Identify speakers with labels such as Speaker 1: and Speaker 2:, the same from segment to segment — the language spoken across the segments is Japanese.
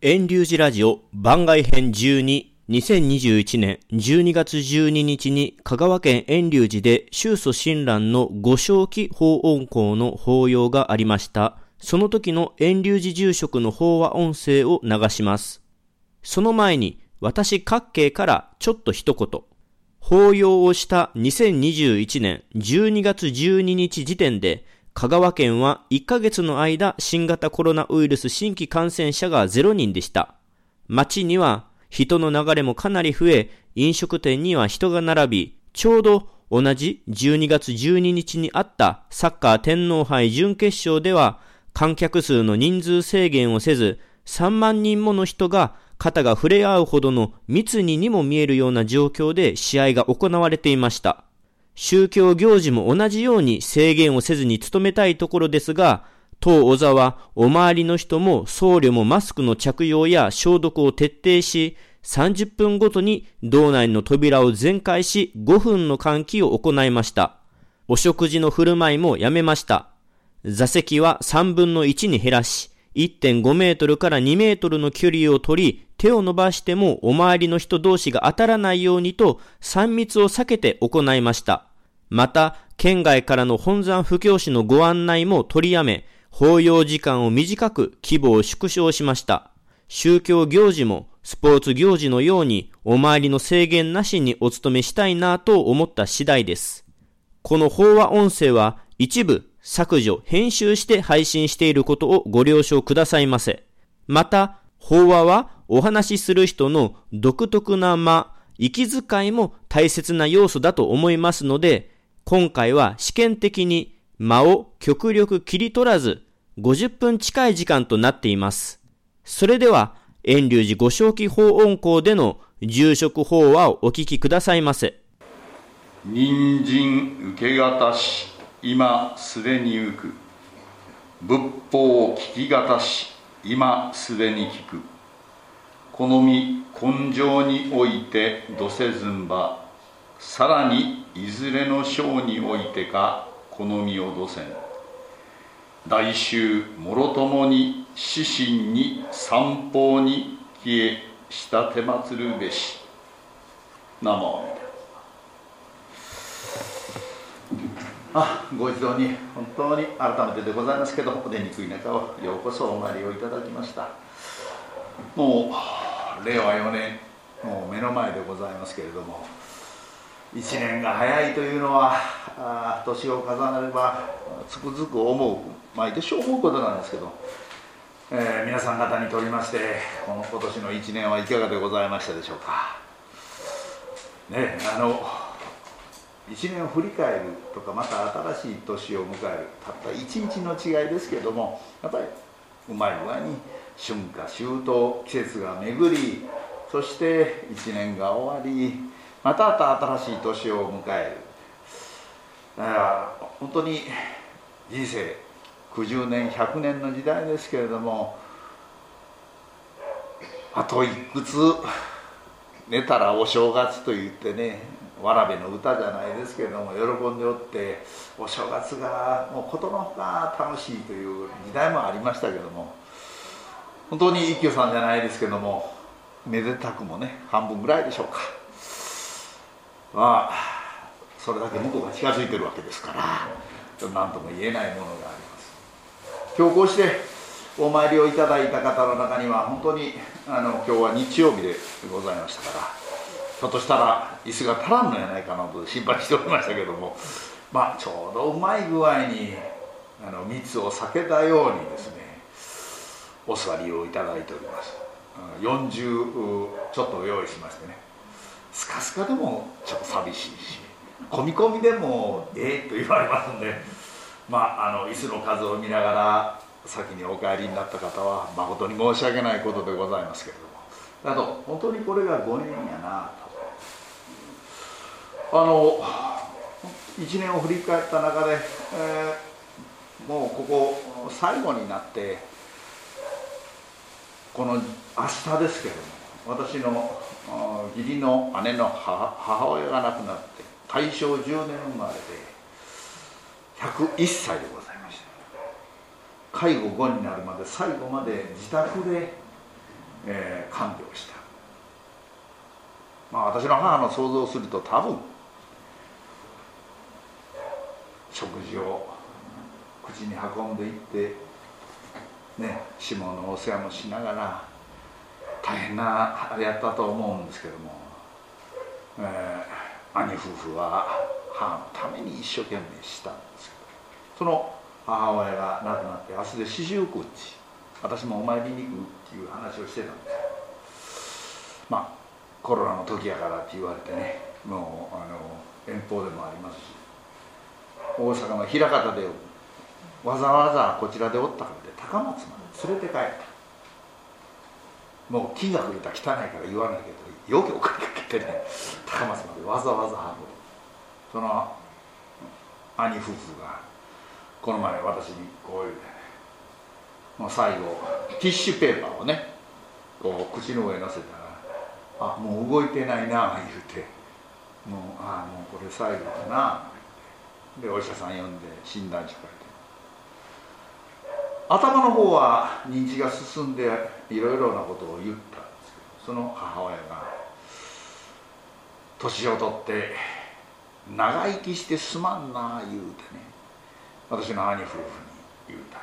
Speaker 1: 遠流寺ラジオ番外編12 2021年12月12日に香川県遠流寺で宗祖親鸞の五正期法音校の法要がありました。その時の遠流寺住職の法話音声を流します。その前に私各系からちょっと一言。法要をした2021年12月12日時点で香川県は1ヶ月の間新型コロナウイルス新規感染者が0人でした。街には人の流れもかなり増え、飲食店には人が並び、ちょうど同じ12月12日にあったサッカー天皇杯準決勝では観客数の人数制限をせず3万人もの人が肩が触れ合うほどの密ににも見えるような状況で試合が行われていました。宗教行事も同じように制限をせずに努めたいところですが、当小座はお周りの人も僧侶もマスクの着用や消毒を徹底し、30分ごとに道内の扉を全開し5分の換気を行いました。お食事の振る舞いもやめました。座席は3分の1に減らし、1.5メートルから2メートルの距離を取り、手を伸ばしてもお周りの人同士が当たらないようにと3密を避けて行いました。また、県外からの本山布教師のご案内も取りやめ、法要時間を短く規模を縮小しました。宗教行事もスポーツ行事のようにお参りの制限なしにお勤めしたいなと思った次第です。この法話音声は一部削除、編集して配信していることをご了承くださいませ。また、法話はお話しする人の独特な間、息遣いも大切な要素だと思いますので、今回は試験的に間を極力切り取らず、50分近い時間となっています。それでは、遠隆寺五正期法音校での住職法話をお聞きくださいませ。
Speaker 2: 人参受けがたし、今すでに浮く。仏法聞きがたし、今すでに聞く。好み根性においてどせずんば、さらにいずれの章においてか好みをどせん。大衆もろともに死神に三方に消えしたてまつるべし。ナモあご一同に本当に改めてでございますけどお出にくい中をようこそお参りをいただきました。もう令和4年もう目の前でございますけれども1年が早いというのはあ年を重ねればつくづく思う毎年思うことなんですけど、えー、皆さん方にとりましてこの今年の1年はいかがでございましたでしょうか。ねあの1年を振り返るとかまた新しい年を迎えるたった1日の違いですけどもやっぱりうまい具合に春夏秋冬季節が巡りそして1年が終わりまた新しい年を迎える。だから本当に人生90年100年の時代ですけれどもあといくつ寝たらお正月と言ってねわらべの歌じゃないですけれども喜んでおってお正月がもうことのほか楽しいという時代もありましたけども本当に一休さんじゃないですけどもめでたくもね半分ぐらいでしょうか。まあそれだけ向こうが近づいてるわけですから何とも言えないものがあります。今日こうしてお参りをいただいた方の中には本当にあの今日は日曜日でございましたからひょっとしたら椅子が足らんのやないかなと心配しておりましたけどもまあちょうどうまい具合にあの密を避けたようにですねお座りをいただいております。40ちょっと用意しましてね。スカスカでもちょっと寂しいし込み込みでもええと言われますんで まああの椅子の数を見ながら先にお帰りになった方は誠に申し訳ないことでございますけれども。あと本当にこれが5年やなと。あの1年を振り返った中で、えー、もうここ最後になってこの明日ですけれども私の義理の姉の母親が亡くなって大正10年生まれで101歳でございました。介護後になるまで最後まで自宅でえー、看病した。まあ私の母の想像すると多分食事を口に運んでいってね下のお世話もしながら大変なあれやったと思うんですけども、えー、兄夫婦は母のために一生懸命したんですけど。その母親が亡くなって明日で四十九日私もお参りに行くっていう話をしてたんですまあコロナの時やからって言われてねもうあの遠方でもありますし。大阪の枚方でわざわざこちらでおったからで高松まで連れて帰った。もう金が触れたら汚いから言わないけどよくお金かけてね高松までわざわざ運ぶ。その兄夫婦がこの前私にこういうねもう最後ティッシュペーパーをねこう口の上に乗せたら「あもう動いてないな」言うて「もうああもうこれ最後だな」でお医者さん呼んで診断書書いて。頭の方は認知が進んでいろいろなことを言ったんですけどその母親が年を取って長生きしてすまんな言うてね私の兄夫婦に言うた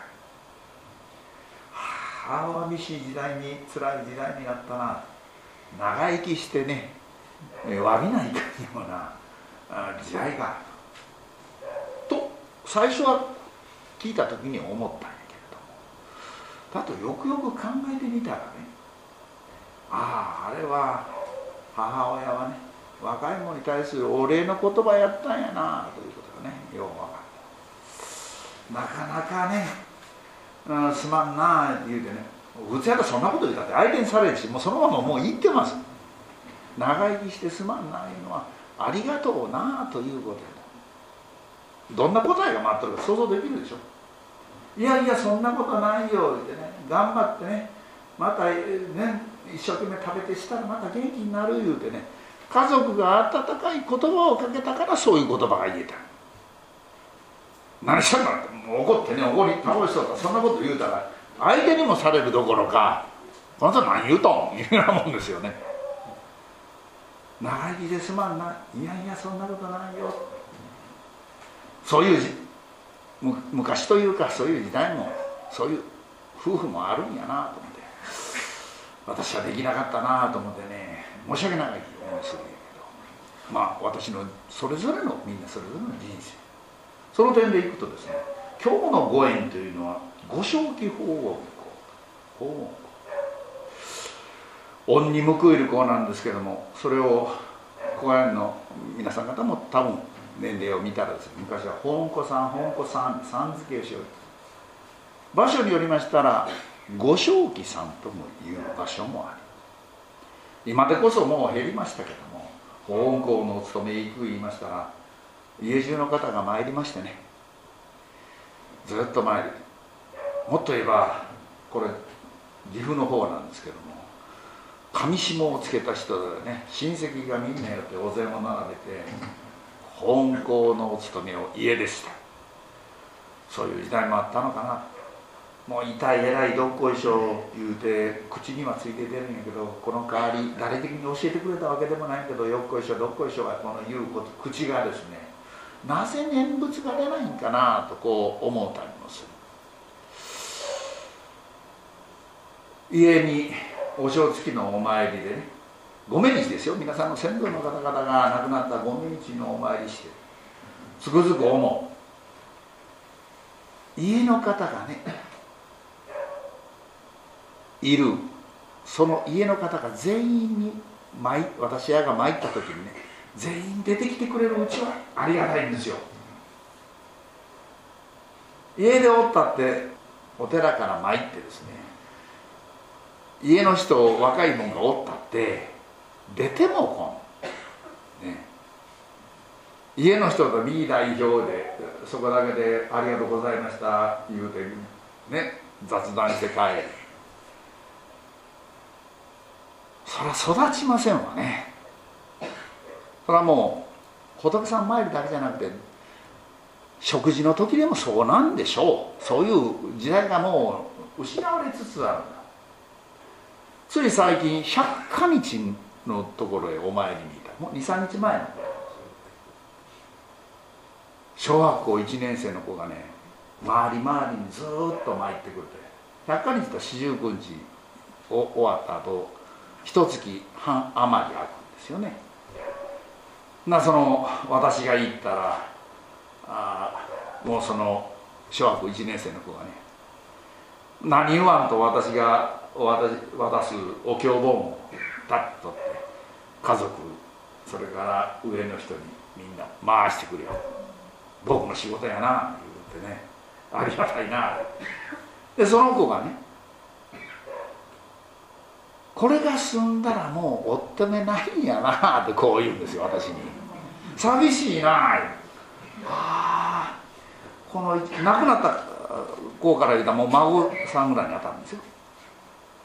Speaker 2: はあ寂しい時代に辛い時代になったな。長生きしてねわびないかにもな時代がと。最初は聞いた時に思っただとよくよく考えてみたらねあああれは母親はね若い者に対するお礼の言葉やったんやなということがねよう分かった。なかなかね、うん、すまんな言うてね普通やったらそんなこと言うたって相手にされるしもうそのままもう言ってます。長生きしてすまんないうのはありがとうなということやどんな答えが待ってるか想像できるでしょ。いやいやそんなことないよってね。頑張ってね。またね一生懸命食べてしたらまた元気になる言うてね。家族が温かい言葉をかけたからそういう言葉が言えた。何したんだってもう怒ってね怒り倒しとったそんなこと言うたら相手にもされるどころかこの人何言うとんいうようなもんですよね長生きですまんな。いやいやそんなことないよそういう昔というかそういう時代もそういう夫婦もあるんやなと思って。私はできなかったなと思ってね申し訳ない思いするんやけど。まあ私のそれぞれのみんなそれぞれの人生。その点でいくとですね今日のご縁というのは五正気法音法音恩に報いる子なんですけどもそれを小屋の皆さん方も多分年齢を見たらですね昔は本子さん本子さんさん付けをしよう場所によりましたら五正気さんともいう場所もあり今でこそもう減りましたけども保温校のお勤め行く言いましたら家中の方が参りましてね。ずっと参り。もっと言えばこれ岐阜の方なんですけども上下をつけた人でね親戚がみんなやってお膳を並べて本校のお勤めを家でした。そういう時代もあったのかな。もう痛い偉いどっこいしょ言うて口にはついて出るんやけどこの代わり誰的に教えてくれたわけでもないけどよっこいしょどっこいしょがこの言うこと口がですねなぜ念仏が出ないんかなとこう思ったりもする。家にお正月のお参りでねご命日ですよ。皆さんの先祖の方々が亡くなったご命日のお参りして。つくづく思う。家の方がねいる。その家の方が全員に私らが参った時にね全員出てきてくれるうちはありがたいんですよ。家でおったってお寺から参ってですね家の人若いもんがおったって出てもこん、ね、家の人と B 代表でそこだけで「ありがとうございました」言うてね。雑談して帰る。そりゃ育ちませんわね。それはもう仏さん参りだけじゃなくて食事の時でもそうなんでしょう。そういう時代がもう失われつつあるんだ。つい最近百花日のところへお参りに行った。もう23日前の小学校1年生の子がね回り回りにずっと参ってくるて百花日と四十九日を終わった後一月半余り空くんですよね。なその私が行ったらあもうその小学校1年生の子がね何言わんと私が渡渡すお経本をタッと家族それから上の人にみんな回してくれよ。僕の仕事やな言うてね。ありがたいなでその子がねこれが済んだらもう追ってめないんやなってこう言うんですよ私に。寂しいなああこの亡くなった子から言うたもう孫さんぐらいに当たるんですよ。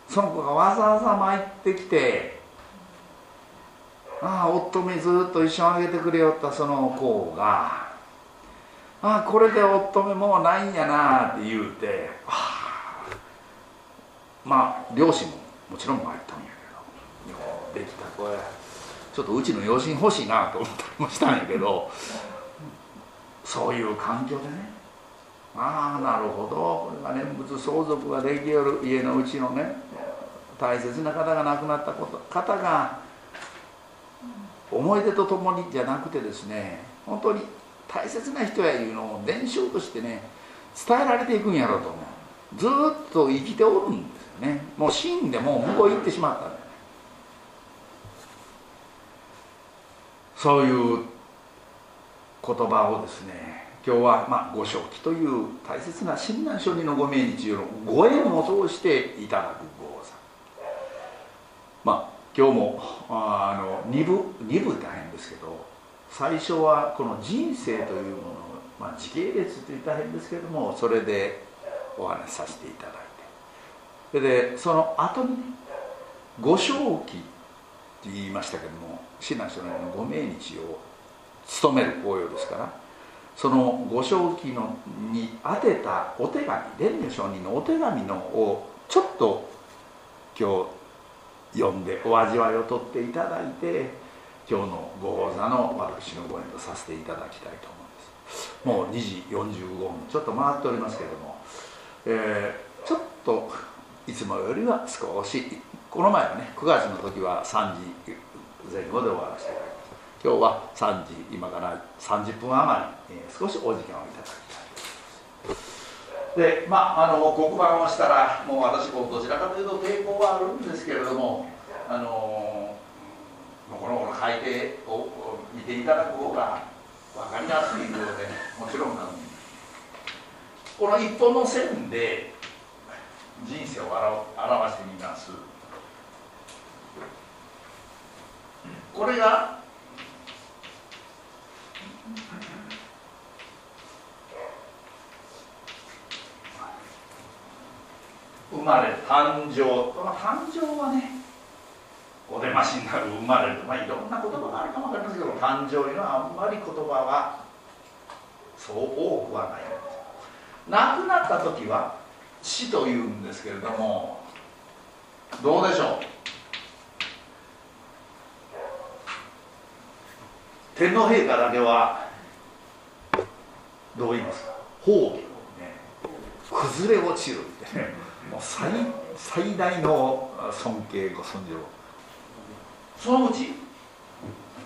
Speaker 2: その子がわざわざ参ってきてああ夫めずっと一緒にあげてくれよったその子がああこれで夫めもうないんやなって言うてあまあ両親ももちろん参ったんやけどよできた子や。ちょっとうちの養子欲しいなと思ったりもしたんやけどそういう環境でね。ああなるほど。これが念仏相続ができる家のうちのね大切な方が亡くなったこと方が思い出とともにじゃなくてですね本当に大切な人やいうのを伝承としてね伝えられていくんやろうと思う。ずっと生きておるんですよね。もう死んでもう向こう行ってしまったんだよね。そういう言葉をですね今日は、まあ、ご正気という大切な親鸞聖人のご命日のご縁を通していただくご座まあ今日もあの2部2部大変ですけど最初はこの人生というものを、まあ、時系列と言ったら変ですけどもそれでお話しさせていただいて。でその後にねご正気って言いましたけども親鸞聖人のご命日を務める法要ですからそのご正気のに当てたお手紙蓮如上人のお手紙のをちょっと今日読んでお味わいをとっていただいて今日のご講座の私のご縁とさせていただきたいと思うんです。もう2時45分ちょっと回っておりますけれども、えー、ちょっといつもよりは少しこの前はね9月の時は3時前後で終わらせていただき今日は3時今から30分余り、えー、少しお時間をいただきたい。でまああの黒板をしたらもう私もどちらかというと抵抗はあるんですけれどもあのこの改定を見ていただく方が分かりやすいのでもちろんなのにこの一本の線で人生を表してみます。これが生まれ誕生この誕生はねお出ましになる生まれるまあいろんな言葉があるかもわかりますけど誕生いうのはあんまり言葉はそう多くはない。んです亡くなった時は死というんですけれどもどうでしょう？天皇陛下だけはどう言いますか？崩御ね崩れ落ちるってね。もう最最大の尊敬ご尊重。そのうち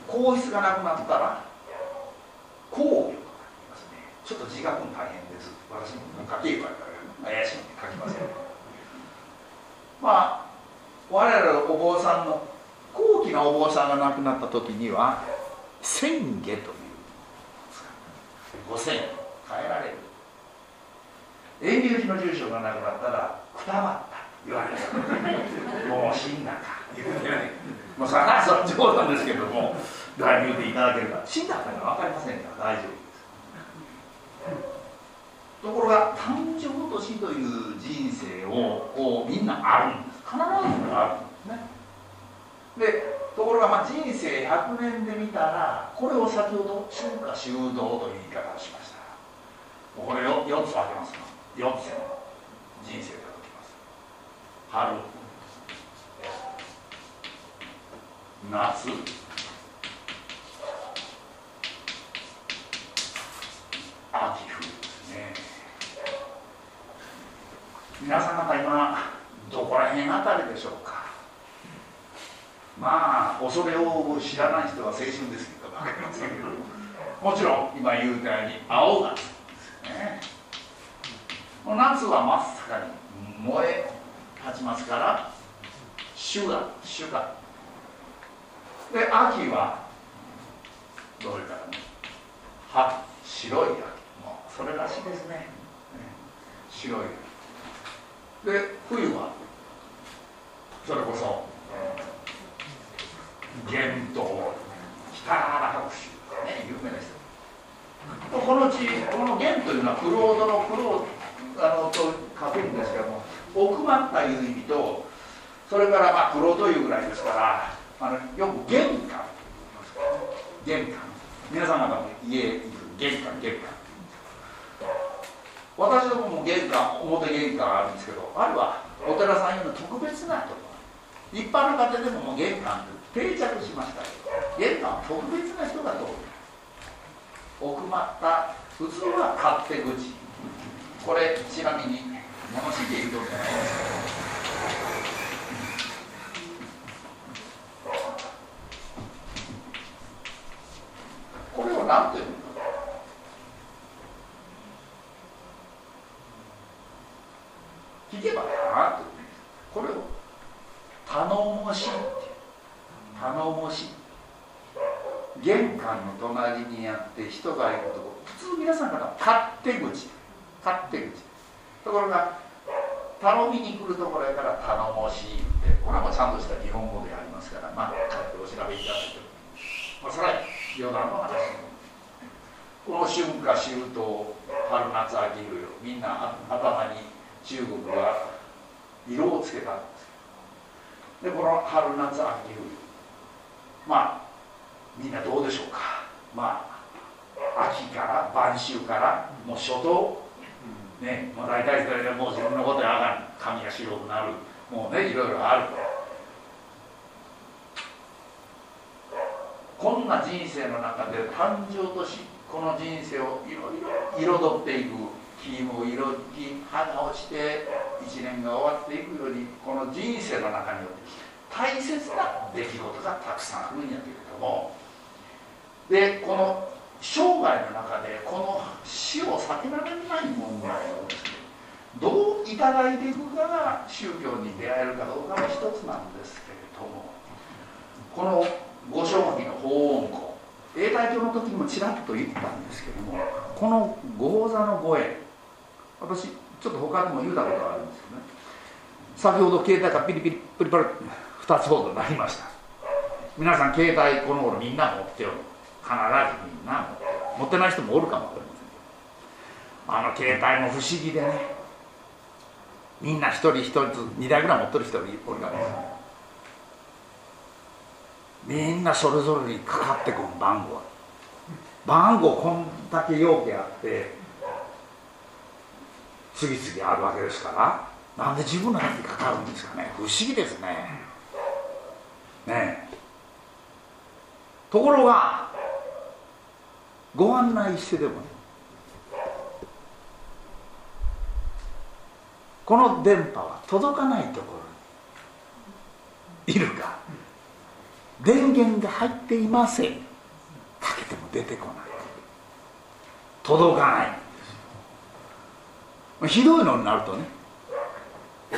Speaker 2: 皇室がなくなったら皇居と書きますね。ちょっと字書くの大変です。私も書けば怪しいので書きません。まあ我々のお坊さんの高貴なお坊さんが亡くなった時には千下という。五千。変えられる。遠流寺の住所がなくなったらくたばった言われたもう死んだか。言うてねもうそれは冗談ですけども大言うていただけるか死んだか分かりませんから大丈夫です。ところが誕生と死という人生をこうみんなあるんです。必ずあるんですね。でところがまあ人生100年で見たらこれを先ほど春夏秋冬という言い方をしました。これを4つ分けます4つの人生が解きます。春夏秋冬ですね。皆さん方今どこら辺あたりでしょうか？まあ恐れを知らない人は青春ですけど分かりませんけど。もちろん今言うたように青夏ですね夏は真っ盛りに燃え立ちますから主が主がで秋はどれからね葉白い秋もうそれらしいですね。白い秋。で冬はそれこそ玄冬北原白秋ね有名な人。この地この玄というのはクロードのクロード。あのと書くんですけども奥まったいう意味とそれからまあ黒というぐらいですからあのよく玄関玄関。皆さん方も家行く玄関玄関。私どもも玄関表玄関あるんですけどあれはお寺さん用の特別なところ。一般の方でももう玄関定着しました。玄関は特別な人が通る。奥まった普通は勝手口。これちなみに物知っているとじゃないですかこれを何ていうの聞けば。なってこれを頼もしいって。頼もしい。玄関の隣にあって人がいるとこ普通皆さんから勝手口。勝手口ところが頼みに来るところやから頼もしいってこれはもうちゃんとした日本語でありますからまあこうやってお調べいただいてまあそれは余談の話この春夏秋冬春夏秋冬みんな頭に中国は色をつけたんです。でこの春夏秋冬まあみんなどうでしょうか。まあ秋から晩秋からもう初冬。ねまあ大体それでもう自分のことやあかん髪が白くなる。もうねいろいろあるこんな人生の中で誕生としこの人生をいろいろ彩っていく木も色き葉が落ちて一年が終わっていくようにこの人生の中によって大切な出来事がたくさんあるんやけれども。でこの生涯の中でこの死を避けられない問題をですね。どういいていくかが宗教に出会えるかどうかの一つなんですけれどもこの五章記の法音庫永代教の時にもちらっと言ったんですけどもこの豪座の護衛私ちょっと他でも言うたことがあるんですけどね。先ほど携帯がピリピリプリプリ2つほどなりました皆さん携帯この頃みんな持っておる必ずみんな。持ってない人もおるかも分かりませんけど。あの携帯も不思議でね。みんな一人一人ずつ2台ぐらい持ってる人おるかもみんなそれぞれにかかってくる番号。番号こんだけ要件あって次々あるわけですから。なんで自分のやつにかかるんですかね。不思議ですね。ねところがご案内してでもね。この電波は届かないところにいるか電源が入っていません。かけても出てこない。届かない。ひどいのになるとね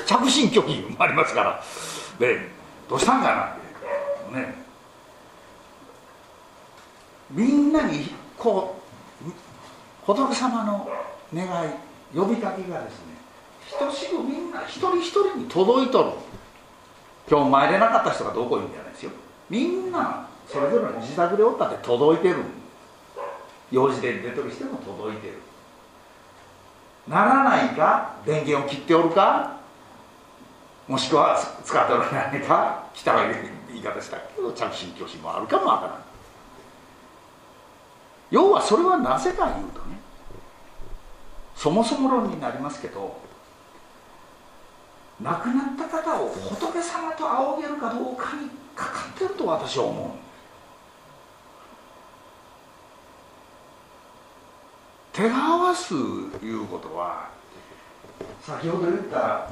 Speaker 2: 着信拒否もありますから。でどうしたんかなって。ね。みんなにこう仏様の願い呼びかけがですね等しくみんな一人一人に届いとる。今日参れなかった人がどこう言うんじゃないですよ。みんなそれぞれの自宅でおったって届いてる。用事で出てる人も届いてる。ならないか電源を切っておるかもしくは使っておらないか来たらいい言い方したけど着信拒否もあるかもわからない要はそれはなぜか言うとねそもそも論になりますけど亡くなった方を仏様と仰げるかどうかにかかってると私は思う。手が合わすいうことは先ほど言った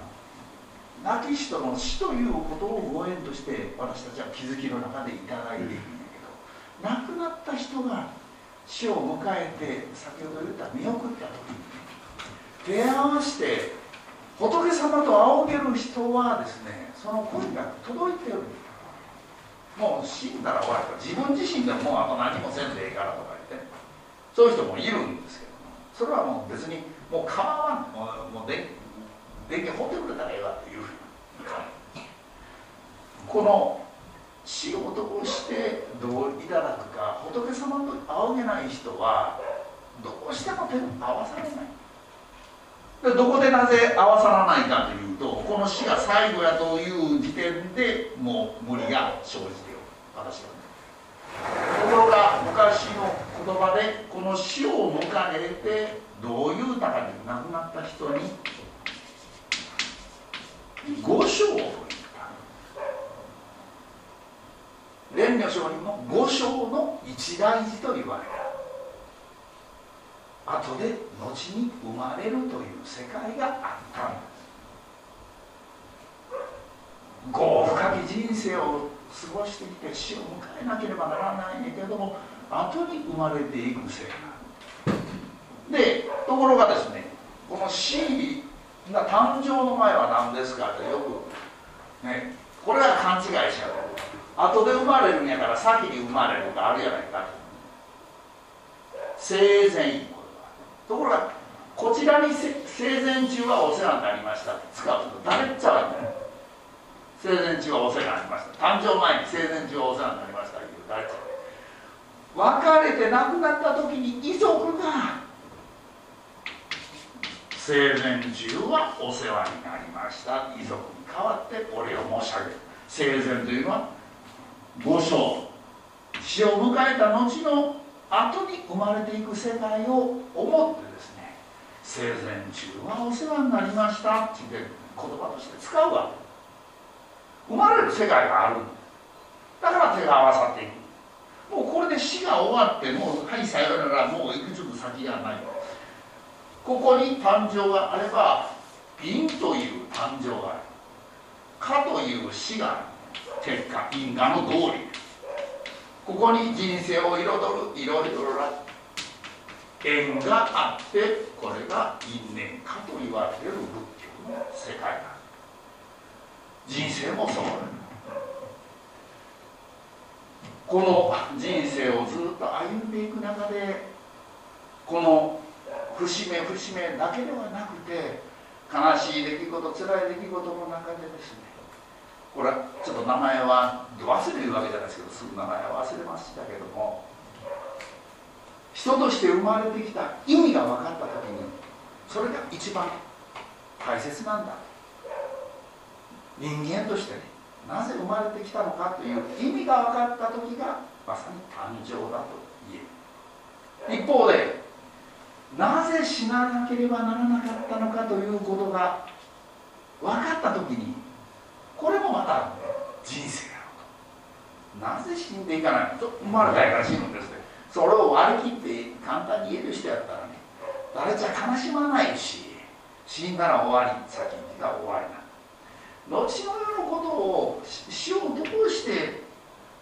Speaker 2: 亡き人の死ということをご縁として私たちは気づきの中でいただいているんだけど亡くなった人が死を迎えて先ほど言った見送った時に手合わせて仏様と仰げる人はですねその声が届いてるもう死んだら終わりと自分自身でももうあと何もせんでええからとか言ってそういう人もいるんですけどそれはもう別にもう構わん。もうもう電源放ってくれたらええわっていうふうに。この死を通してどういただくか仏様と仰げない人はどうしても手を合わされない。でどこでなぜ合わさらないかというとこの死が最後やという時点でもう無理が生じておる私はねところが昔の言葉でこの死を迎えてどういうたかに亡くなった人に五章と言った蓮如上人も五章の一大事と言われた後で後に生まれるという世界があったんです豪深き人生を過ごしてきて死を迎えなければならないんだけども後に生まれていく世界。でところがですねこの死が誕生の前は何ですかってよくねこれは勘違いしちゃう。後で生まれるんやから先に生まれるがあるやないか生前ところがこちらに生前中はお世話になりましたって使うと誰っちゃわない生前中はお世話になりました。誕生前に生前中はお世話になりました。っていう誰っちゃ別れて亡くなった時に遺族が生前中はお世話になりました。遺族に代わってお礼を申し上げる。生前というのは五章。死を迎えた後の後に生まれていく世界を思ってですね生前中はお世話になりましたって言葉として使うわけ。生まれる世界があるんだから手が合わさっていく。もうこれで死が終わってもうはいさよならもういくつも先がないここに誕生があれば因という誕生がある。かという死がある。結果因果の通りここに人生を彩るいろいろな縁があってこれが因縁かと言われてる仏教の世界だ。人生もそうこの人生をずっと歩んでいく中でこの節目節目だけではなくて悲しい出来事辛い出来事の中でですねこれはちょっと名前は忘れるわけじゃないですけどすぐ名前は忘れましたけども人として生まれてきた意味が分かった時にそれが一番大切なんだ。人間としてねなぜ生まれてきたのかという意味が分かった時がまさに誕生だと言える。一方でなぜ死ななければならなかったのかということが分かった時にこれもまた人生やろうと。なぜ死んでいかないと生まれたいから死ぬんですねそれを割り切って簡単に言える人やったらね誰じゃ悲しまないし死んだら終わり先にが終わりな後の世のことを死を通して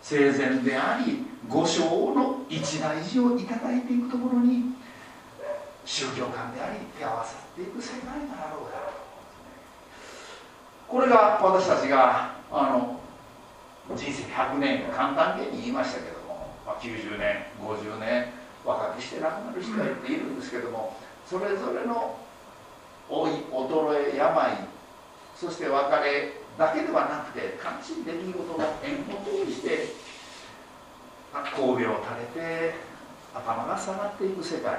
Speaker 2: 生前であり五章の一大事をいただいていくところに宗教観であり手合わさっていく世界があろうかこれが私たちがあの人生100年簡単に言いましたけども、まあ、90年50年若くして亡くなる人がいるんですけどもそれぞれの老い衰え病そして別れだけではなくて悲しい出来事の縁を通して神戸を垂れて頭が下がっていく世界。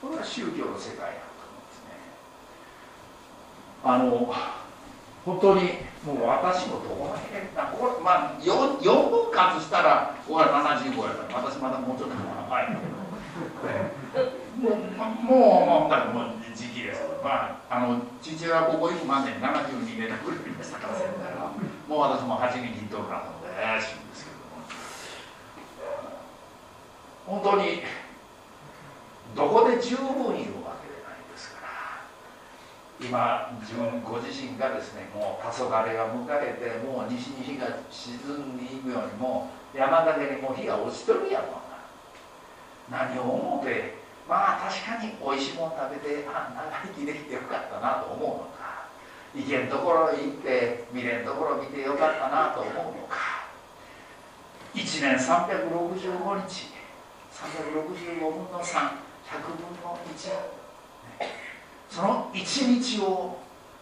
Speaker 2: これが宗教の世界だと思うんですね。あの本当にもう私もどこら辺なこれまあ 4, 4分割したらこれ75やから私まだもうちょっと長いんだけどもう、ま、もう、まあ、もう時期ですまああの父親はここ行くまで72年ぐらいでしたからせんならもう私も8人にいっとるからのでしんですけども本当にどこで十分言う今自分ご自身がですねもう黄昏が迎えてもう西に日が沈んでいくようにもう山陰にもう日が落ちとるやろな。何を思うてまあ確かにおいしいもん食べてあ長生きできてよかったなと思うのか。行けんところ行って見れんところ見てよかったなと思うのか。1年365日。365分の3 100分の1ね。その1日を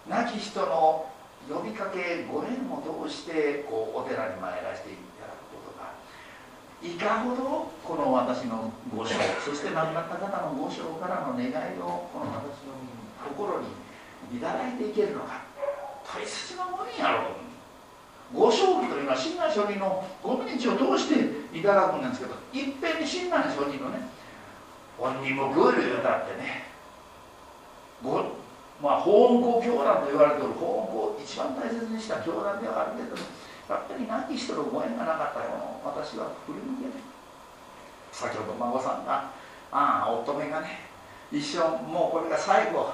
Speaker 2: 亡き人の呼びかけご縁を通してこうお寺に参らせていただくことがいかほどこの私の御章そして亡くなった方の御章からの願いをこの私の心にいただいていけるのか大切なものやろうご賞儀というのは親鸞上人のご命日を通していただくんですけどいっぺんに親鸞上人のね本人もグール言うたってね。ごまあ法恩公教団と言われておる。法恩公一番大切にした教団ではあるけどもやっぱり亡き人のご縁がなかったもの私は振り向けない。先ほど孫さんがああ乙女がね一生もうこれが最後。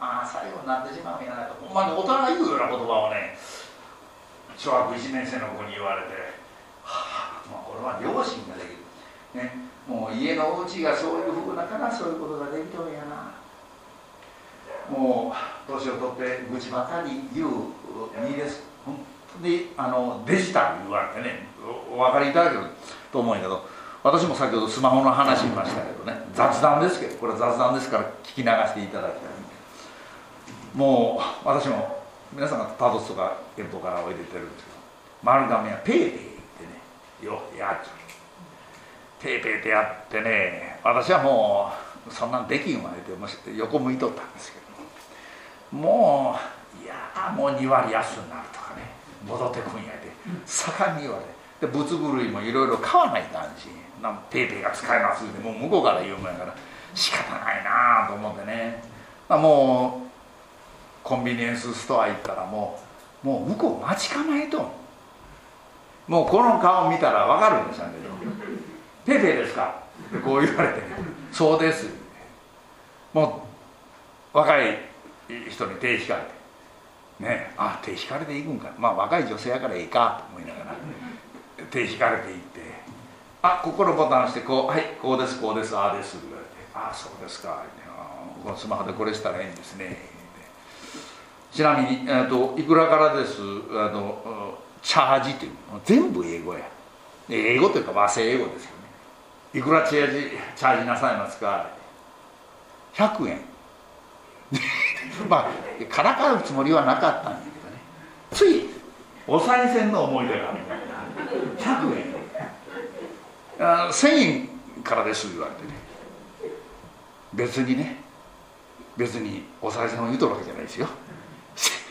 Speaker 2: ああ最後になってしまうんやないとほんまに大人が言うような言葉をね小学1年生の子に言われてはあ、まあ、これは両親ができる。ねもう家のお家がそういうふうだからそういうことができとるんやな。もう年を取って愚痴ばかり言う身です本当にあのデジタル言われてねお分かりいただけると思うんやけど私も先ほどスマホの話しましたけどね雑談ですけどこれは雑談ですから聞き流していただきたいもう私も皆さんがタドスとかエルトからおいでてるんですけど丸亀はペーペーってねよやっちゃうペーペーってやってね私はもうそんなんできんわって横向いとったんですけど。もういやもう2割安になるとかね。戻ってくんやで。盛んに言われで物部類もいろいろ買わないかんしなんペイペイが使えますってもう向こうから言うもんやから。仕方ないなと思ってね、あ、もうコンビニエンスストア行ったらもうもう向こう待ち構えと。もうこの顔見たら分かるんですよ「ペイペイですか?」ってこう言われて、「そうです」もう若い人に手引かれて。ねあ手引かれていくんか。まあ若い女性やからいいかと思いながら。手引かれていって「あここのボタン押してこうはいこうですこうですああです」言われて「ああそうですか」このスマホでこれしたらいいんですね。ちなみに、えーと、いくらからですあのチャージっていうの？全部英語や。英語というか和製英語ですよね。いくらチャージチャージなさいますか？100円。まあからかうつもりはなかったんだけどね。ついお賽銭の思い出がある。100円。あ1000円からです言われてね。別にね。別にお賽銭を言うとるわけじゃないですよ。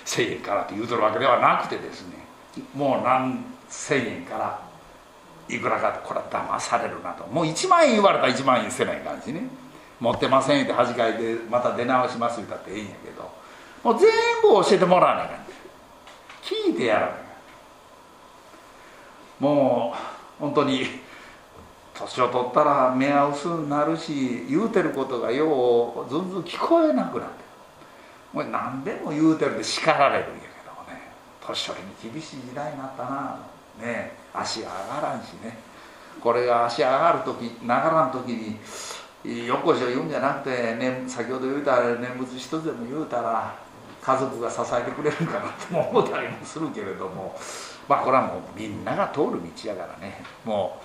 Speaker 2: 1000円からって言うとるわけではなくてですね。もう何千円からいくらかこれは騙されるなと。もう1万円言われたら1万円捨てない感じね。持ってませんって恥かいてまた出直します言ったっていいんやけどもう全部教えてもらわないかん聞いてやらないもう本当に年を取ったら目が薄になるし言うてることがようずんずん聞こえなくなって。もう何でも言うてるで叱られるんやけどもね。年寄りに厳しい時代になったな。ね。足上がらんしね。これが足上がる時ながらん時によっこしを言うんじゃなくて、ね、先ほど言うたら念仏一つでも言うたら家族が支えてくれるかなとも思ったりもするけれどもまあこれはもうみんなが通る道やからね。も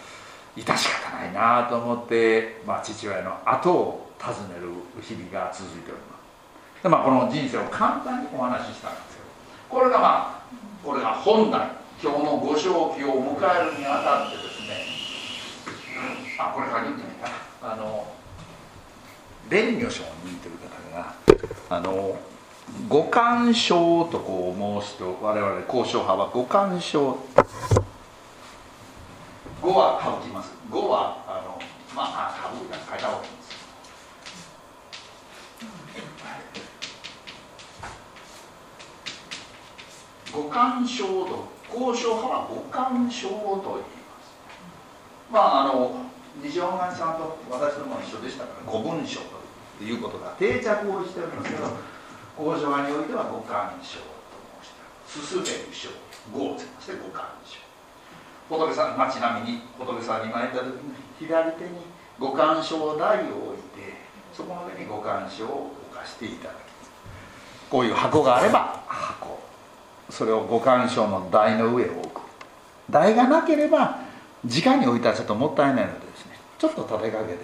Speaker 2: う致し方ないなと思って、まあ、父親の後を訪ねる日々が続いております。で、まあ、この人生を簡単にお話ししたんですよ。これがまあこれが本来今日のご正気を迎えるにあたってですねあこれ書いてみた。かなあの蓮如上人という方があの五感症とこう申すと我々交渉派は五感症五は省きます。五はあのまあ省くか書いた方がいいんです。五感症と交渉派は五感症と言います。まああの西本願さんと私ども一緒でしたから五文書ということが定着をしておりますけど交渉においては五感書と申した。進める書五として五感書仏さん、まあ、ちなみに仏さんに参った時に左手に五感書台を置いてそこの上に五感書を置かしていただきこういう箱があれば箱。それを五感書の台の上を置く。台がなければ直に置いたらちょっともったいないのでちょっと立てかけて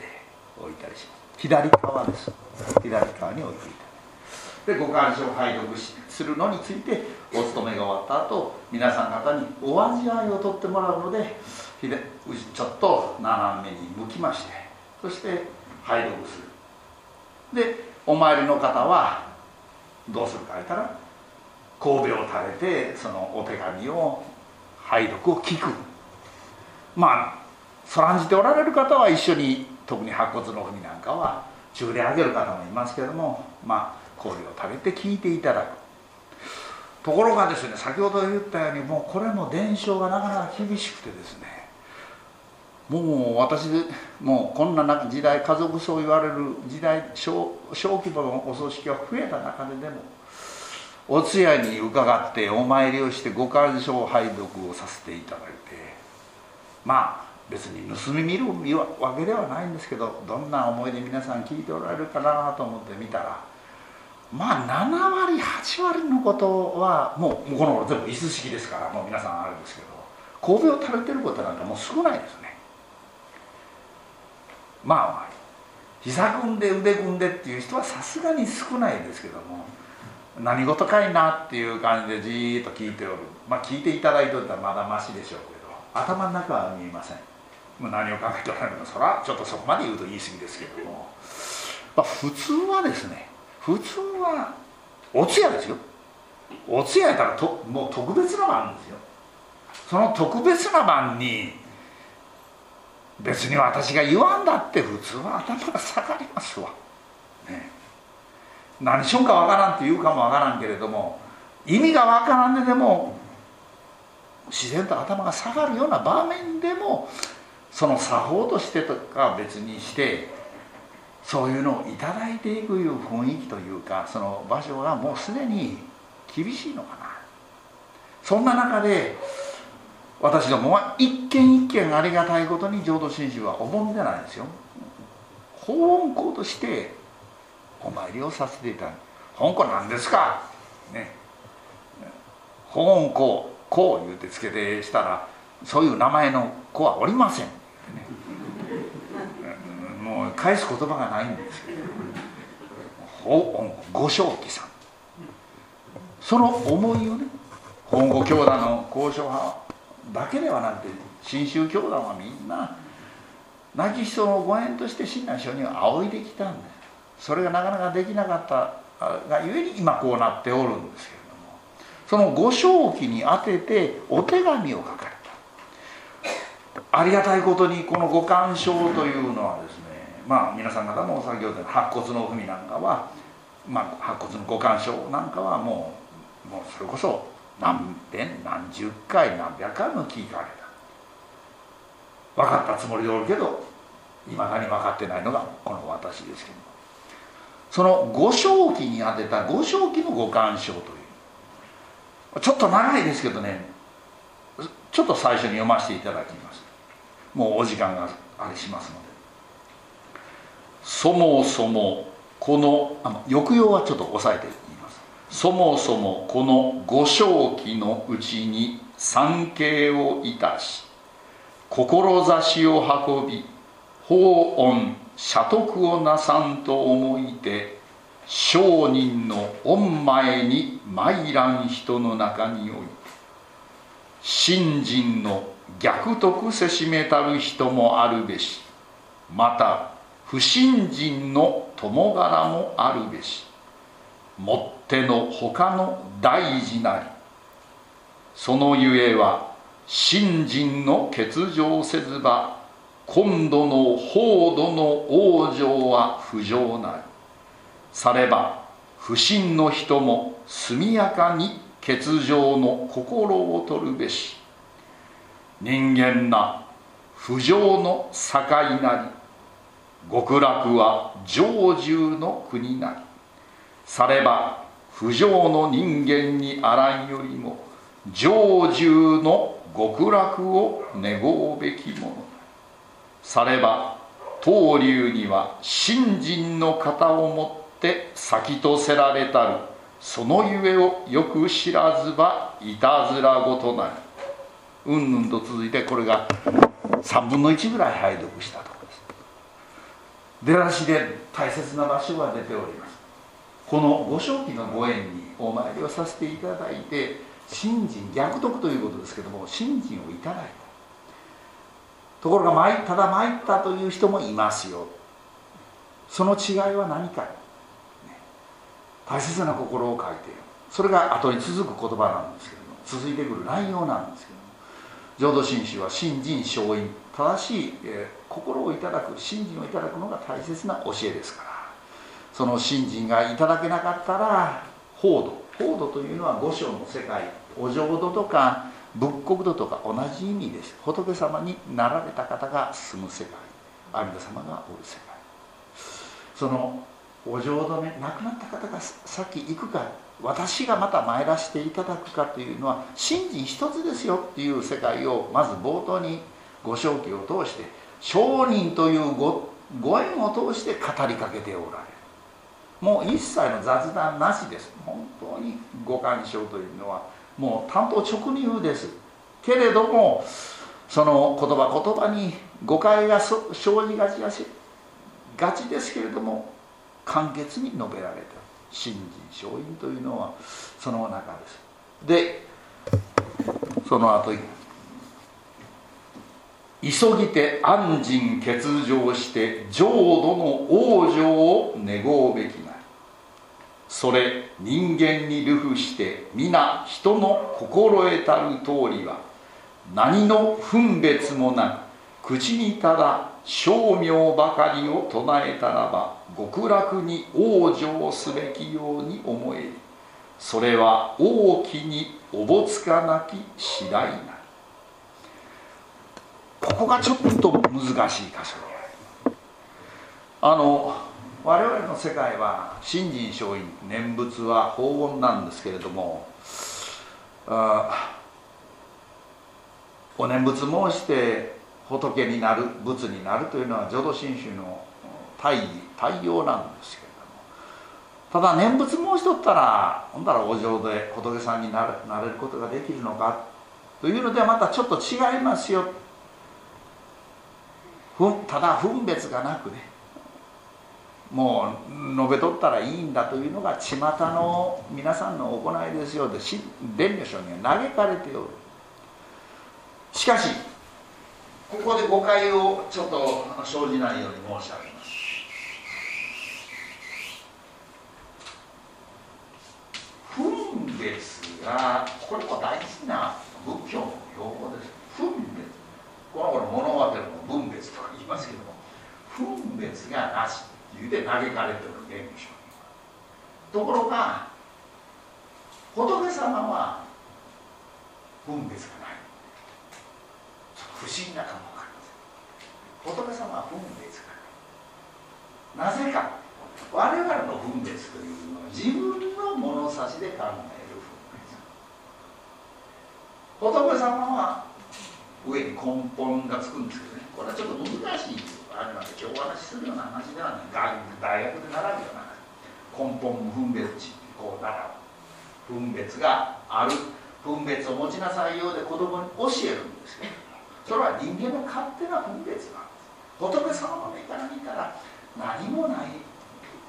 Speaker 2: 置いたりします。左側です。左側に置いていたで五感書を拝読するのについてお勤めが終わった後皆さん方にお味わいをとってもらうのでちょっと斜めに向きましてそして拝読する。でお参りの方はどうするか言ったら神戸を垂れてそのお手紙を拝読を聞く。まあそらんじておられる方は一緒に特に白骨の文なんかは中であげる方もいますけどもまあ氷を食べて聞いていただく。ところがですね先ほど言ったようにもうこれも伝承がなかなか厳しくてですねもう私もうこんな時代家族そう言われる時代小小規模のお葬式が増えた中ででもお通夜に伺ってお参りをしてご鑑賞拝読をさせていただいてまあ別に盗み見るわけではないんですけどどんな思いで皆さん聞いておられるかなと思って見たらまあ7割8割のことはもうもうこの頃全部椅子式ですからもう皆さんあるんですけど神戸を垂れてることなんかもう少ないですね。まあ膝組んで腕組んでっていう人はさすがに少ないですけども何事かいなっていう感じでじーっと聞いておる。まあ聞いていただいておったらまだましでしょうけど頭の中は見えません。まあ何を考えておられるのかそれはちょっとそこまで言うと言い過ぎですけども、まあ、普通はですね普通はお通夜ですよ。お通夜やったらともう特別な晩ですよ。その特別な晩に別に私が言わんだって普通は頭が下がりますわ、ね、何しよんかわからんって言うかもわからんけれども意味がわからんででも自然と頭が下がるような場面でもその作法としてとか別にしてそういうのを頂いていくいう雰囲気というかその場所がもうすでに厳しいのかな。そんな中で私どもは一軒一軒ありがたいことに浄土真宗は思んでないですよ。法恩公としてお参りをさせていただく。本なんですか？ね。法恩公こう言うてつけてしたらそういう名前の子はおりません、もう返す言葉がないんですけどご正気さんその思いをね本郷教団の交渉派だけではなくて信州教団はみんな亡き人のご縁として親鸞上人は仰いできたんですそれがなかなかできなかったがゆえに今こうなっておるんですけれどもそのご正気に当ててお手紙を書かれたありがたいことにこのご鑑賞というのはですねまあ皆さん方も先ほどの白骨の文なんかは、まあ、白骨のご鑑賞なんかはもうもうそれこそ何遍何十回何百回も聞かれた。分かったつもりでおるけどいまだに分かってないのがこの私ですけどその五正気に当てた五正気の五感賞という。ちょっと長いですけどね。ちょっと最初に読ませていただきます。もうお時間があれしますので。そもそもこのあの抑揚はちょっと抑えて言います。そもそもこの五正気のうちに参詣をいたし志を運び法恩社徳をなさんと思いて商人の御前に参らん人の中において信心の逆徳せしめたる人もあるべしまた不信心の友柄もあるべし。もっての他の大事なり。そのゆえは信心の欠如せずば今度の法度の往生は不浄なりされば不信の人も速やかに欠如の心を取るべし。人間な不浄の境なり。極楽は上獣の国なり。されば不浄の人間にあらんよりも上獣の極楽を願うべきもの。されば当流には信心の方をもって先とせられたるそのゆえをよく知らずばいたずらごとなりうんぬんと続いてこれが3分の1ぐらい拝読したと。出だしで大切な場所が出ております。このご正気のご縁にお参りをさせていただいて信心逆読ということですけども信心をいただいた。ところが参ただ参ったという人もいますよ。その違いは何か、大切な心を書いている。それが後に続く言葉なんですけども続いてくる内容なんです浄土真宗は信心勝因。正しい、えー、心をいただく信心をいただくのが大切な教えですから。その信心がいただけなかったら法度。法度というのは五章の世界お浄土とか仏国土とか同じ意味です。仏様になられた方が住む世界。阿弥陀様がおる世界。そのお浄土ね亡くなった方が先行くか私がまた参らせていただくかというのは信心一つですよっていう世界をまず冒頭にご正気を通して商人というごご縁を通して語りかけておられる。もう一切の雑談なしです。本当にご干渉というのはもう担当直入です。けれどもその言葉言葉に誤解が生じがちがちですけれども簡潔に述べられた信心勝因というのはその中です。でその後急ぎて安心欠場して浄土の往生を願うべきなそれ人間に流布して皆人の心得たる通りは何の分別もなく口にただ称名ばかりを唱えたらば極楽に往生すべきように思え。それは大きにおぼつかなき次第なここがちょっと難しい箇所であの我々の世界は信心勝因念仏は法音なんですけれどもあお念仏申して仏になる仏になるというのは浄土真宗の大義対応なんですけれどもただ念仏申しとったらほんだらお浄土で仏さんになれなれることができるのかというのではまたちょっと違いますよ。ただ分別がなくね。もう述べとったらいいんだというのが巷の皆さんの行いですよで伝女書には嘆かれておる。しかしここで誤解をちょっと生じないように申し上げます分別がこれも大事な仏教の用語です。分別。この頃物語の分別とか言いますけども分別がなし。言うて嘆かれてる現象ところが仏様は分別がない。不思議なかもわかりません仏様は分別がない。なぜか。我々の分別というのは自分の物差しで考える。仏様は上に根本がつくんですけどね。これはちょっと難しいですあるなんて今日お話しするような話ではない。大学で習うような。根本分別値こう習う分別がある。分別を持ちなさいようで子供に教えるんですけど。それは人間の勝手な分別なんです仏様の目から見たら何もない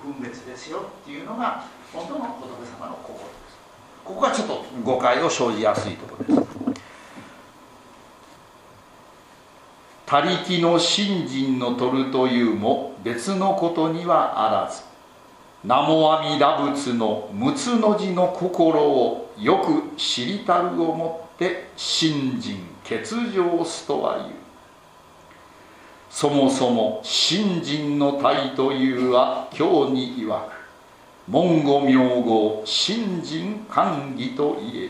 Speaker 2: 分別ですよっていうのが本当の仏様の心です。ここがちょっと誤解を生じやすいところです。他力の信心の取るというも別のことにはあらず南無阿弥陀仏の六つの字の心をよく知りたるをもって信心欠如すとはいう。そもそも信心の体というは今日に曰く文語名号信心寛義と言え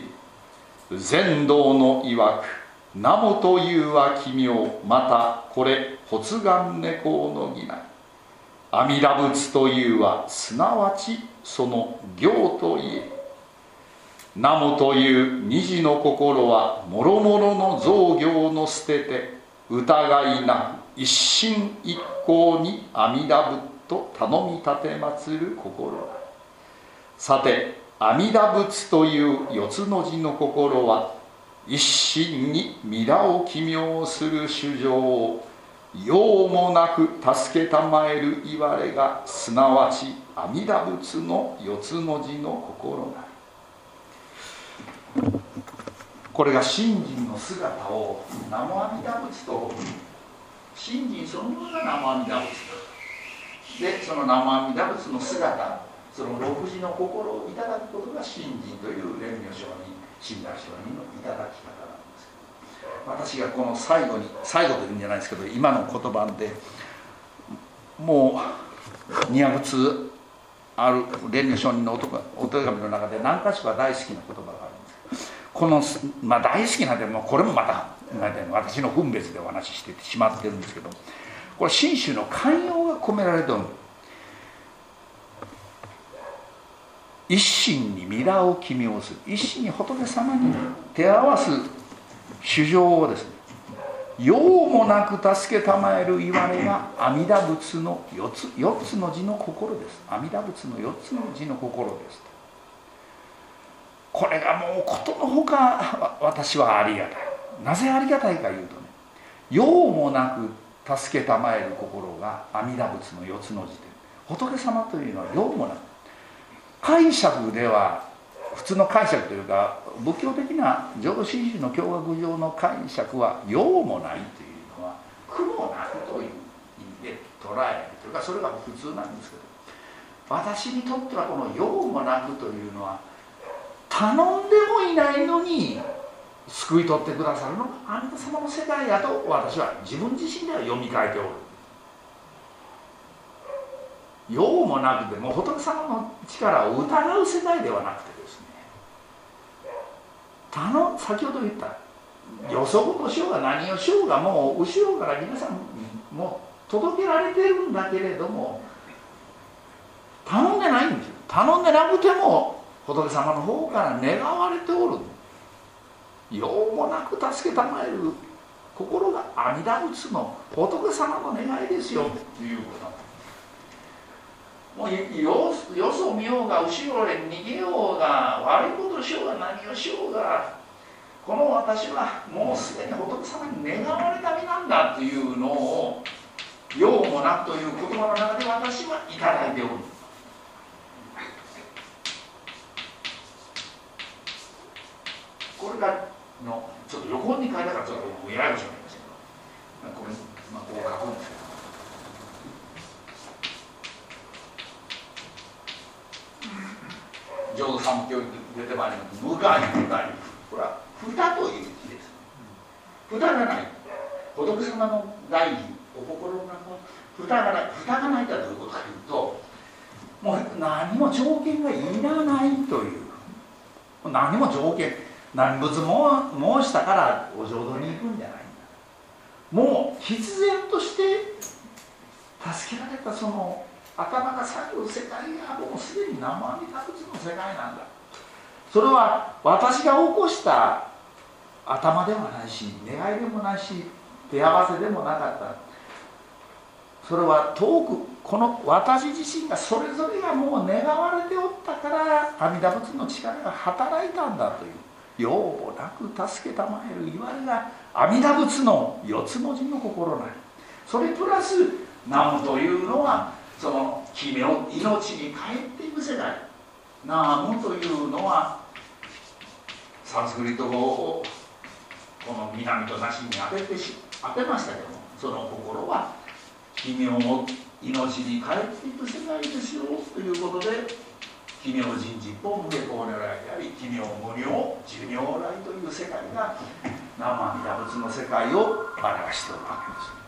Speaker 2: る。禅道の曰く名もというは奇妙またこれ発願猫のぎない。阿弥陀仏というはすなわちその行といえ。名もという虹の心はもろもろの造業の捨てて疑いなく一心一向に阿弥陀仏と頼み立て祭る心。さて阿弥陀仏という四つの字の心は一心に皆を奇妙する主情を用もなく助けたまえるいわれがすなわち阿弥陀仏の四つの字の心。なりこれが信心の姿を南無阿弥陀仏と。信心そのものが南無阿弥陀仏。でその南無阿弥陀仏の姿その六時の心をいただくことが信心という蓮如上に信頼書人のいただき方なんですけど私がこの最後に最後というんじゃないですけど今の言葉でもう200通ある蓮如上人のお手紙の中で何か所か大好きな言葉があるんですこの、まあ、大好きなでもこれもまた私の分別でお話ししてしまってるんですけどこれ信州の寛容が込められておる一心に皆を奇妙す。る一心に仏様に手合わす主情をですね用もなく助けたまえる言われが阿弥陀仏の四つ四つの字の心です。阿弥陀仏の四つの字の心です。これがもうことのほか私はありがたい。なぜありがたいかいうとね用もなく助けたまえる心が阿弥陀仏の四つの字で仏様というのは用もなく解釈では普通の解釈というか仏教的な浄土真宗の教学上の解釈は用もないというのは苦もなくという意味で捉えるというかそれが普通なんですけど私にとってはこの用もなくというのは頼んでもいないのに救い取ってくださるのがあなた様の世界やと私は自分自身では読み替えておる。用もなくても仏様の力を疑う世界ではなくてですね頼先ほど言った予測としようが何をしようがもう後ろから皆さんもう届けられてるんだけれども頼んでないんですよ。頼んでなくても仏様の方から願われておる。用もなく助けたまえる心が阿弥陀仏の仏様の願いですよ。ということもうよよそ見ようが後ろへ逃げようが悪いことしようが何をしようがこの私はもうすでに仏様に願われた身なんだというのを用もなくという言葉の中で私はいいておる。これがのちょっと横に書いたからちょっとややこしくなりましたけど。これ、まあ、こう書くんですけど。浄土三教出てまいります無害無害。これは蓋という字です。蓋がない。仏様の大事お心の中蓋がない。蓋がないとはどういうことかというともう何も条件がいらないという何も条件何仏も申したからお浄土に行くんじゃないんだ。もう必然として助けられたその頭が下げる世界がもうすでに生阿弥陀仏の世界なんだ。それは私が起こした頭でもないし願いでもないし手合わせでもなかった。それは遠くこの私自身がそれぞれがもう願われておったから阿弥陀仏の力が働いたんだという用もなく助けたまえるいわれが阿弥陀仏の四つ文字の心なり。それプラス南無というのはその奇妙命に帰っていく世代ナームというのはサンスクリット語をこの南となしに当ててし当てましたけどもその心は奇妙命に帰っていく世界ですよということで奇妙人事本無下公如来であり奇妙無料寿如来という世界が生阿弥陀仏の世界を表しておるわけです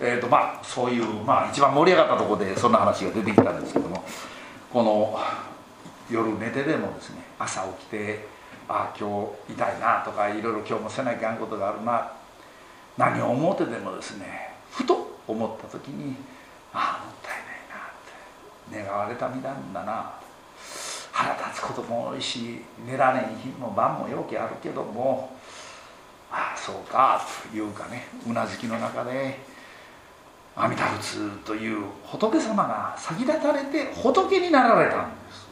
Speaker 2: えーとまあ、そういう、まあ、一番盛り上がったところでそんな話が出てきたんですけどもこの夜寝てでもですね朝起きてああ今日痛いなとかいろいろ今日もせなきゃあんことがあるな何を思ってでもですねふと思った時にああもったいないなって願われた身なんだな腹立つことも多いし寝られん日も晩もよきあるけどもああそうかというかねうなずきの中で阿弥陀仏という仏様が先立たれて仏になられたんです。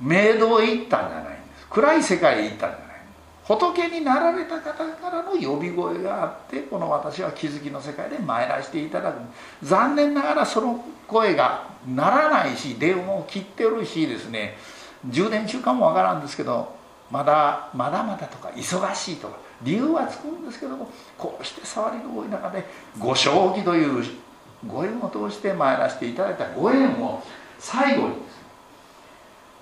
Speaker 2: 明道へ行ったんじゃないんです。暗い世界へ行ったんじゃない。仏になられた方からの呼び声があってこの私は気づきの世界で参らせていただく。残念ながらその声がならないし電話を切ってるしですね。充電中かもわからんですけどまだまだまだとか忙しいとか理由はつくんですけどもこうして触りの多い中でご正気というご縁を通して参らせていただいたご縁を最後に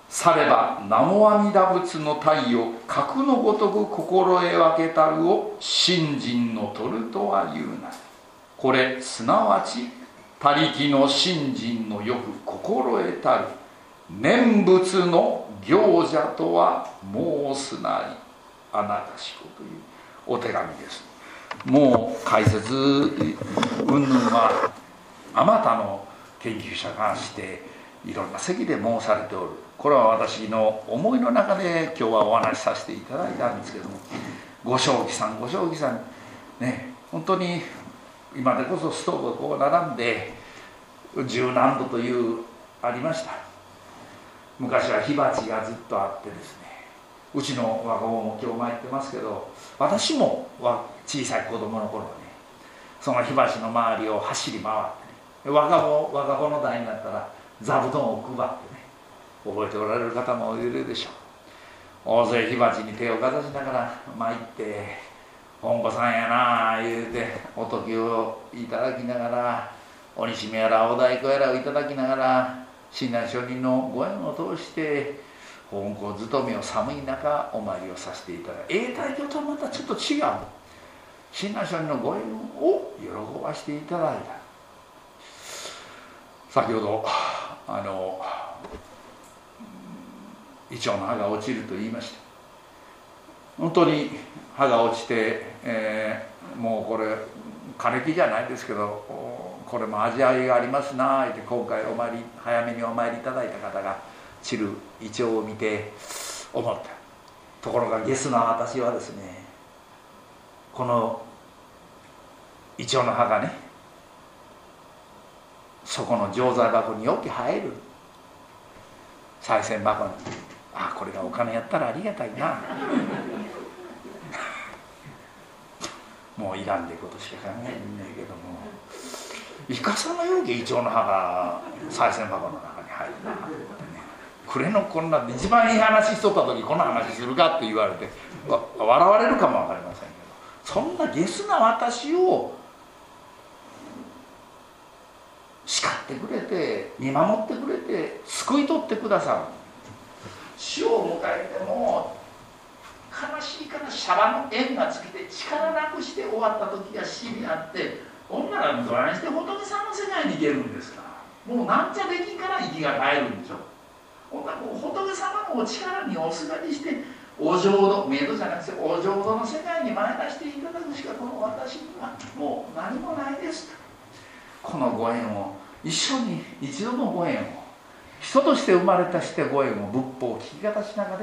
Speaker 2: されば南無阿弥陀仏の太陽格のごとく心得分けたるを信心の取るとは言うなこれすなわち他力の信心のよく心得たる念仏の行者とは申すなり。あなたしこというお手紙です。もう解説云々はあまたの研究者がしていろんな席で申されておる。これは私の思いの中で今日はお話しさせていただいたんですけどもご正気さんご正気さんね本当に今でこそストーブがこう並んで十何度というありました。昔は火鉢がずっとあってですねうちの若者も今日参ってますけど私も小さい子供の頃はねその火鉢の周りを走り回ってね若者若者代になったら座布団を配ってね覚えておられる方もいるでしょう。大勢火鉢に手をかざしながら参って「本子さんやな」言うておときをいただきながら鬼しめやらお太鼓やらをいただきながら親鸞上人のご縁を通して本校勤めを寒い中お参りをさせていただいて永代教とはまたちょっと違う。親鸞上人のご縁を喜ばしていただいた。先ほどあのイチョウの葉が落ちると言いました。本当に葉が落ちて、えー、もうこれ枯れ木じゃないですけどこれも味わいがありますなって今回お参り早めにお参りいただいた方が散るイチョウを見て思った。ところがゲスな私はですねこのイチョウの葉がねそこの錠剤箱によく入る。賽銭箱に。ああこれがお金やったらありがたいな。もういらんでことしか考えんねんけども。イカサのようけイチョウの葉が賽銭箱の中に入るなってねくれのこんな一番いい話しとった時この話するか？って言われて笑われるかも分かりませんけどそんなゲスな私を叱ってくれて見守ってくれて救い取ってくださる。死を迎えても悲しいからシャバの縁が尽きて力なくして終わった時が死にあってほんならどないして仏さんの世界に行けるんですか？もうなんちゃできんから息が絶えるんでしょ。仏様のお力におすがりしてお浄土メイドじゃなくてお浄土の世界に前出していただくしかこの私にはもう何もないです。このご縁を一緒に一度のご縁を人として生まれたしてご縁を仏法を聞き方しながら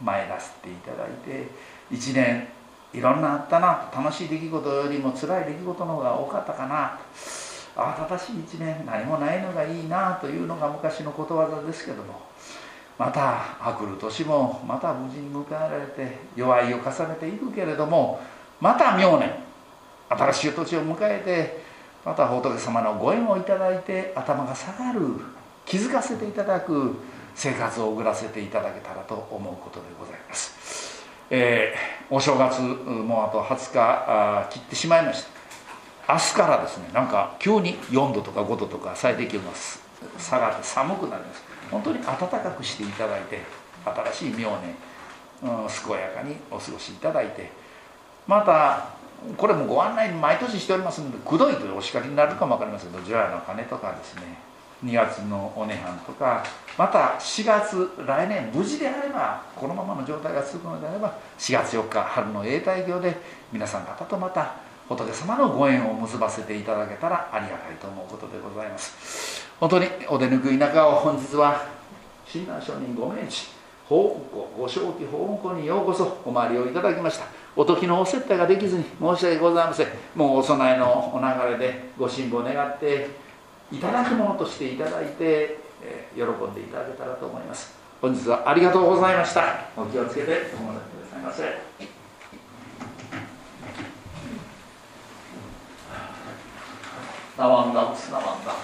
Speaker 2: 前出していただいて一年いろんなあったな楽しい出来事よりも辛い出来事の方が多かったかな。と慌ただしい一年何もないのがいいなというのが昔のことわざですけどもまたあくる年もまた無事に迎えられて弱いを重ねていくけれどもまた明年新しい年を迎えてまた仏様のご縁をいただいて頭が下がる気づかせていただく生活を送らせていただけたらと思うことでございます、えー、お正月もうあと20日切ってしまいました。明日からですねなんか急に4度とか5度とか最低気温が下がって寒くなります。本当に暖かくしていただいて新しい明年、うん、健やかにお過ごしいただいてまたこれもご案内毎年しておりますのでくどいというお叱りになるかも分かりませんけど除夜の鐘とかですね2月のお涅槃とかまた4月来年無事であればこのままの状態が続くのであれば4月4日春の永代行で皆さん方とまた仏様のご縁を結ばせていただけたらありがたいと思うことでございます。本当にお出抜く田舎を本日は親鸞上人ご命日法運行ご正気法運行にようこそお参りをいただきました。お時のお接待ができずに申し訳ございません。もうお供えのお流れでご辛抱願っていただくものとしていただいて、えー、喜んでいただけたらと思います。本日はありがとうございました。お気をつけてお戻りくださいませ。Davamdan, sınavamdan.